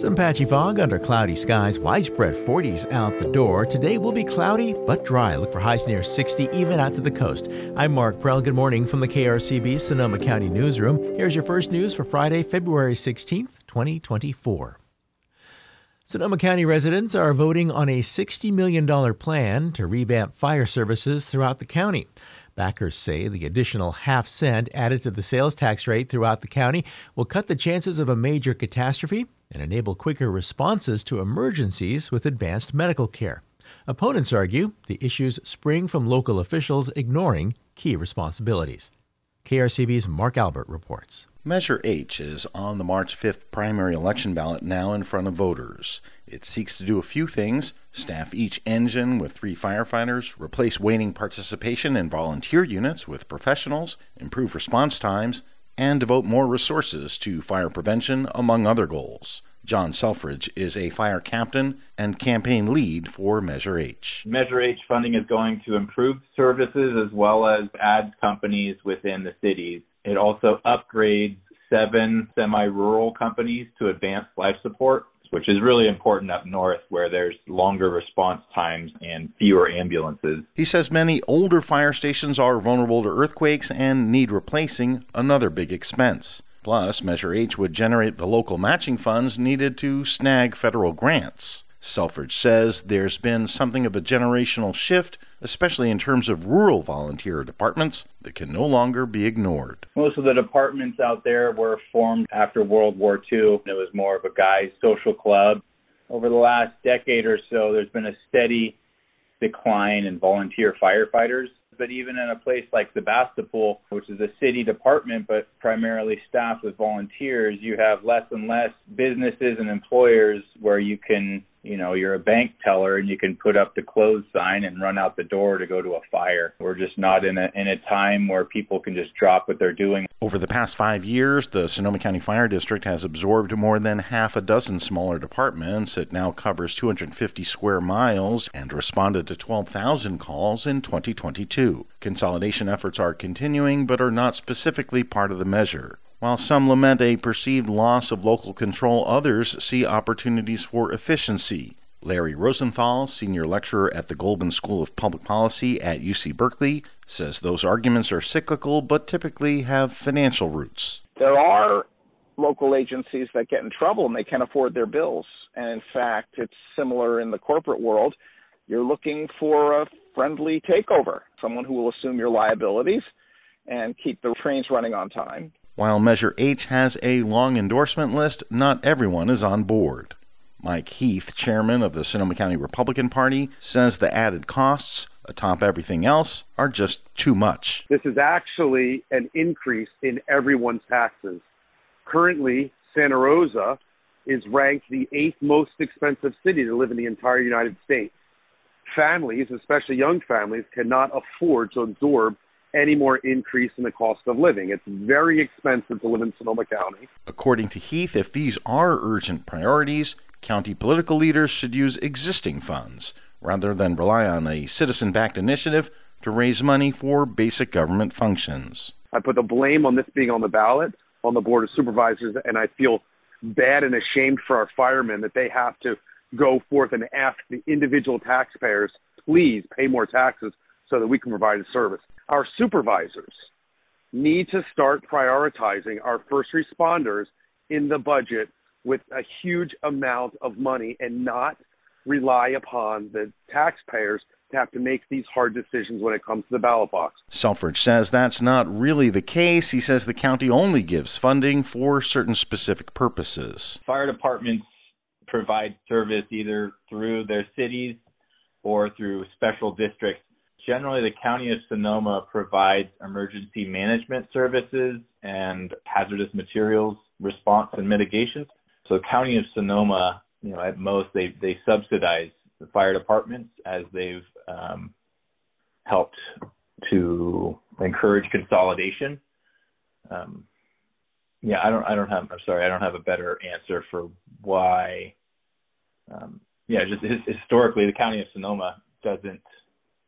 Some patchy fog under cloudy skies, widespread 40s out the door. Today will be cloudy but dry. Look for highs near 60 even out to the coast. I'm Mark Prell. Good morning from the KRCB Sonoma County Newsroom. Here's your first news for Friday, February 16th, 2024. Sonoma County residents are voting on a $60 million plan to revamp fire services throughout the county. Backers say the additional half cent added to the sales tax rate throughout the county will cut the chances of a major catastrophe and enable quicker responses to emergencies with advanced medical care. Opponents argue the issues spring from local officials ignoring key responsibilities. KRCB's Mark Albert reports. Measure H is on the March 5th primary election ballot now in front of voters. It seeks to do a few things staff each engine with three firefighters, replace waning participation in volunteer units with professionals, improve response times, and devote more resources to fire prevention, among other goals. John Selfridge is a fire captain and campaign lead for Measure H. Measure H funding is going to improve services as well as add companies within the cities. It also upgrades seven semi rural companies to advanced life support, which is really important up north where there's longer response times and fewer ambulances. He says many older fire stations are vulnerable to earthquakes and need replacing, another big expense. Plus, Measure H would generate the local matching funds needed to snag federal grants. Selfridge says there's been something of a generational shift, especially in terms of rural volunteer departments, that can no longer be ignored. Most of the departments out there were formed after World War II. It was more of a guy's social club. Over the last decade or so, there's been a steady decline in volunteer firefighters but even in a place like Sebastopol, which is a city department but primarily staffed with volunteers, you have less and less businesses and employers where you can you know you're a bank teller and you can put up the close sign and run out the door to go to a fire. We're just not in a in a time where people can just drop what they're doing. Over the past 5 years the Sonoma County Fire District has absorbed more than half a dozen smaller departments. It now covers 250 square miles and responded to 12,000 calls in 2022 consolidation efforts are continuing but are not specifically part of the measure while some lament a perceived loss of local control, others see opportunities for efficiency. Larry Rosenthal, senior lecturer at the Goldman School of Public Policy at UC Berkeley, says those arguments are cyclical but typically have financial roots. There are local agencies that get in trouble and they can't afford their bills. And in fact, it's similar in the corporate world. You're looking for a friendly takeover, someone who will assume your liabilities and keep the trains running on time. While Measure H has a long endorsement list, not everyone is on board. Mike Heath, chairman of the Sonoma County Republican Party, says the added costs, atop everything else, are just too much. This is actually an increase in everyone's taxes. Currently, Santa Rosa is ranked the eighth most expensive city to live in the entire United States. Families, especially young families, cannot afford to absorb any more increase in the cost of living. It's very expensive to live in Sonoma County. According to Heath, if these are urgent priorities, county political leaders should use existing funds rather than rely on a citizen backed initiative to raise money for basic government functions. I put the blame on this being on the ballot on the Board of Supervisors, and I feel bad and ashamed for our firemen that they have to go forth and ask the individual taxpayers, please pay more taxes so that we can provide a service. Our supervisors need to start prioritizing our first responders in the budget with a huge amount of money and not rely upon the taxpayers to have to make these hard decisions when it comes to the ballot box. Selfridge says that's not really the case. He says the county only gives funding for certain specific purposes. Fire departments provide service either through their cities or through special districts generally the County of Sonoma provides emergency management services and hazardous materials response and mitigation. So the County of Sonoma, you know, at most they they subsidize the fire departments as they've um, helped to encourage consolidation. Um, yeah, I don't I don't have I'm sorry I don't have a better answer for why. Um, yeah, just historically the County of Sonoma doesn't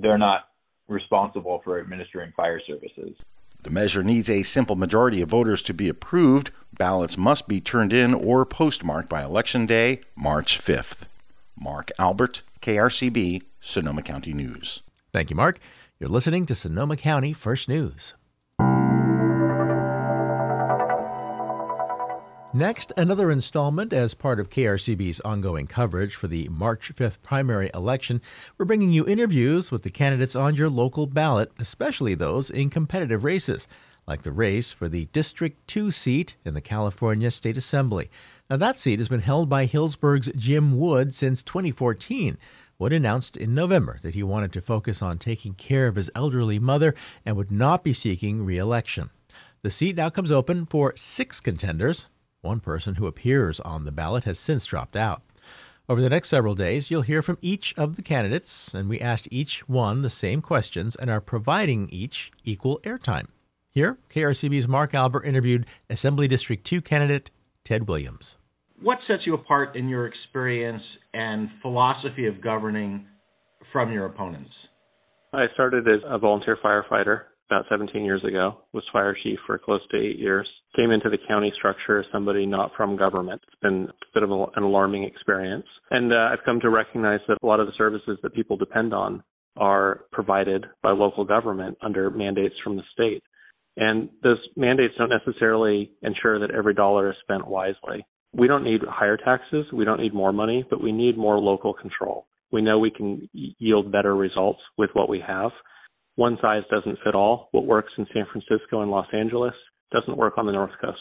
they're not responsible for administering fire services. The measure needs a simple majority of voters to be approved. Ballots must be turned in or postmarked by Election Day, March 5th. Mark Albert, KRCB, Sonoma County News. Thank you, Mark. You're listening to Sonoma County First News. Next, another installment as part of KRCB's ongoing coverage for the March 5th primary election. We're bringing you interviews with the candidates on your local ballot, especially those in competitive races, like the race for the District 2 seat in the California State Assembly. Now, that seat has been held by Healdsburg's Jim Wood since 2014. Wood announced in November that he wanted to focus on taking care of his elderly mother and would not be seeking re election. The seat now comes open for six contenders, one person who appears on the ballot has since dropped out. Over the next several days, you'll hear from each of the candidates, and we asked each one the same questions and are providing each equal airtime. Here, KRCB's Mark Albert interviewed Assembly District 2 candidate Ted Williams. What sets you apart in your experience and philosophy of governing from your opponents? I started as a volunteer firefighter about 17 years ago, was fire chief for close to eight years. Came into the county structure as somebody not from government. It's been a bit of an alarming experience. And uh, I've come to recognize that a lot of the services that people depend on are provided by local government under mandates from the state. And those mandates don't necessarily ensure that every dollar is spent wisely. We don't need higher taxes. We don't need more money, but we need more local control. We know we can yield better results with what we have one size doesn't fit all. What works in San Francisco and Los Angeles doesn't work on the North Coast.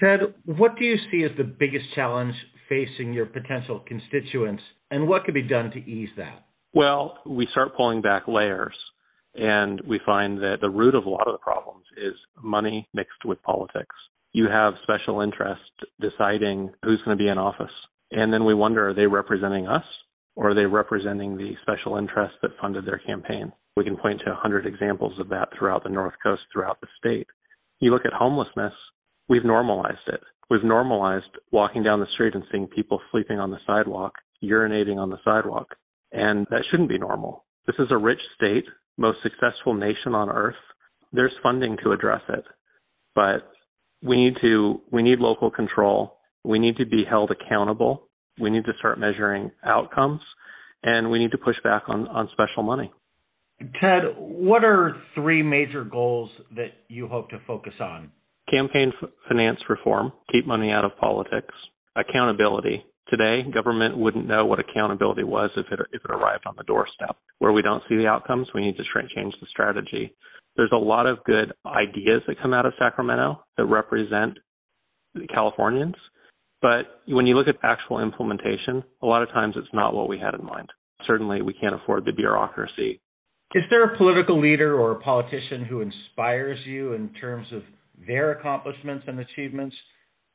Ted, what do you see as the biggest challenge facing your potential constituents, and what could be done to ease that? Well, we start pulling back layers, and we find that the root of a lot of the problems is money mixed with politics. You have special interests deciding who's going to be in office, and then we wonder are they representing us or are they representing the special interests that funded their campaign? We can point to 100 examples of that throughout the North Coast, throughout the state. You look at homelessness, we've normalized it. We've normalized walking down the street and seeing people sleeping on the sidewalk, urinating on the sidewalk. And that shouldn't be normal. This is a rich state, most successful nation on earth. There's funding to address it. But we need to, we need local control. We need to be held accountable. We need to start measuring outcomes and we need to push back on, on special money. Ted, what are three major goals that you hope to focus on? Campaign finance reform, keep money out of politics, accountability. Today, government wouldn't know what accountability was if it if it arrived on the doorstep. Where we don't see the outcomes, we need to change the strategy. There's a lot of good ideas that come out of Sacramento that represent the Californians, but when you look at actual implementation, a lot of times it's not what we had in mind. Certainly, we can't afford the bureaucracy is there a political leader or a politician who inspires you in terms of their accomplishments and achievements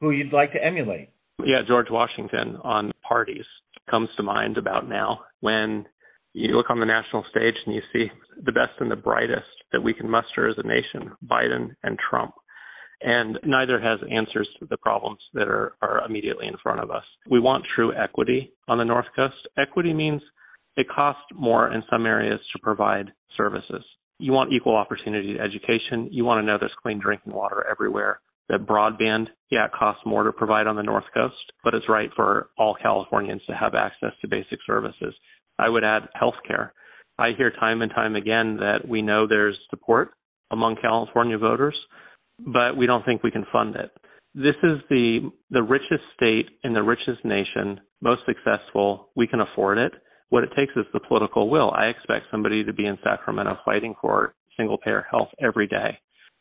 who you'd like to emulate? Yeah, George Washington on parties comes to mind about now when you look on the national stage and you see the best and the brightest that we can muster as a nation, Biden and Trump. And neither has answers to the problems that are, are immediately in front of us. We want true equity on the North Coast. Equity means it costs more in some areas to provide services. You want equal opportunity to education. You want to know there's clean drinking water everywhere. That broadband, yeah, it costs more to provide on the North Coast, but it's right for all Californians to have access to basic services. I would add healthcare. I hear time and time again that we know there's support among California voters, but we don't think we can fund it. This is the the richest state in the richest nation, most successful. We can afford it. What it takes is the political will. I expect somebody to be in Sacramento fighting for single payer health every day.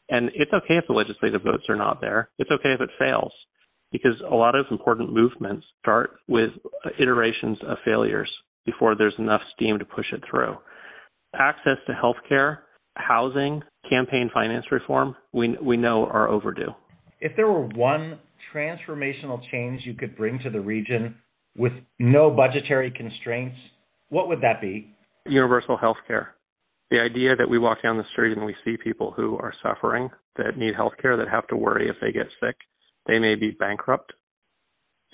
And it's okay if the legislative votes are not there. It's okay if it fails because a lot of important movements start with iterations of failures before there's enough steam to push it through. Access to health care, housing, campaign finance reform, we, we know are overdue. If there were one transformational change you could bring to the region with no budgetary constraints, what would that be? Universal health care. The idea that we walk down the street and we see people who are suffering, that need health care, that have to worry if they get sick, they may be bankrupt.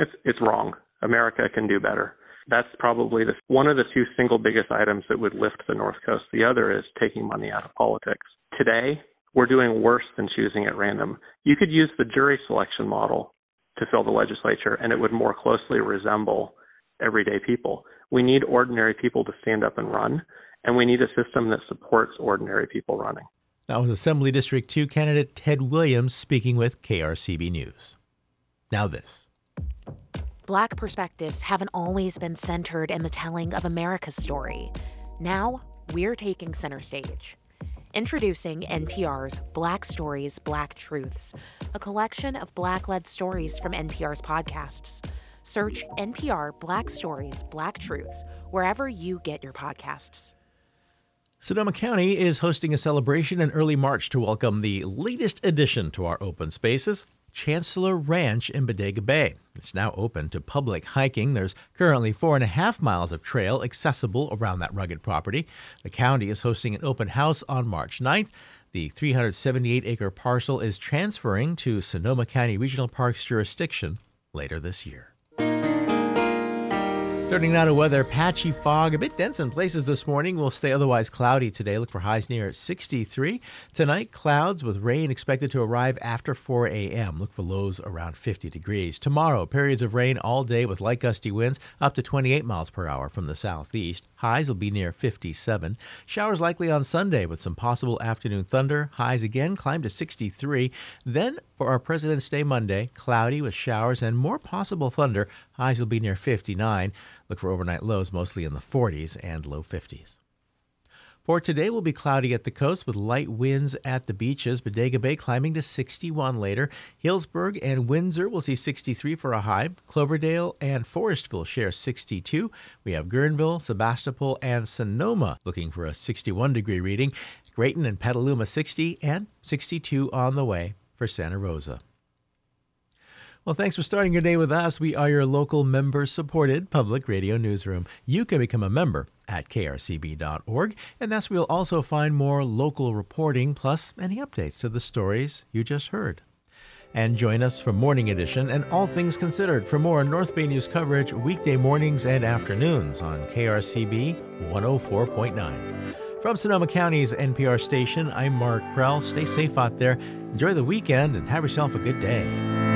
It's, it's wrong. America can do better. That's probably the, one of the two single biggest items that would lift the North Coast. The other is taking money out of politics. Today, we're doing worse than choosing at random. You could use the jury selection model to fill the legislature, and it would more closely resemble everyday people. We need ordinary people to stand up and run, and we need a system that supports ordinary people running. That was Assembly District 2 candidate Ted Williams speaking with KRCB News. Now, this. Black perspectives haven't always been centered in the telling of America's story. Now, we're taking center stage. Introducing NPR's Black Stories, Black Truths, a collection of Black led stories from NPR's podcasts. Search NPR Black Stories, Black Truths wherever you get your podcasts. Sonoma County is hosting a celebration in early March to welcome the latest addition to our open spaces, Chanslor Ranch in Bodega Bay. It's now open to public hiking. There's currently four and a half miles of trail accessible around that rugged property. The county is hosting an open house on March 9th. The 378 acre parcel is transferring to Sonoma County Regional Parks jurisdiction later this year. Turning now to weather, patchy fog, a bit dense in places this morning. Will stay otherwise cloudy today. Look for highs near 63. Tonight, clouds with rain expected to arrive after 4 a.m. Look for lows around 50 degrees. Tomorrow, periods of rain all day with light gusty winds up to 28 miles per hour from the southeast. Highs will be near 57. Showers likely on Sunday with some possible afternoon thunder. Highs again climb to 63. Then for our President's Day Monday, cloudy with showers and more possible thunder. Highs will be near 59. Look for overnight lows mostly in the 40s and low 50s. For today, will be cloudy at the coast with light winds at the beaches. Bodega Bay climbing to 61 later. Healdsburg and Windsor will see 63 for a high. Cloverdale and Forestville share 62. We have Guerneville, Sebastopol, and Sonoma looking for a 61 degree reading. Graton and Petaluma 60 and 62 on the way for Santa Rosa. Well, thanks for starting your day with us. We are your local member supported public radio newsroom. You can become a member at krcb.org, and that's where you'll also find more local reporting plus any updates to the stories you just heard. And join us for Morning Edition and All Things Considered for more North Bay News coverage weekday mornings and afternoons on KRCB 104.9. From Sonoma County's NPR station, I'm Mark Prell. Stay safe out there, enjoy the weekend, and have yourself a good day.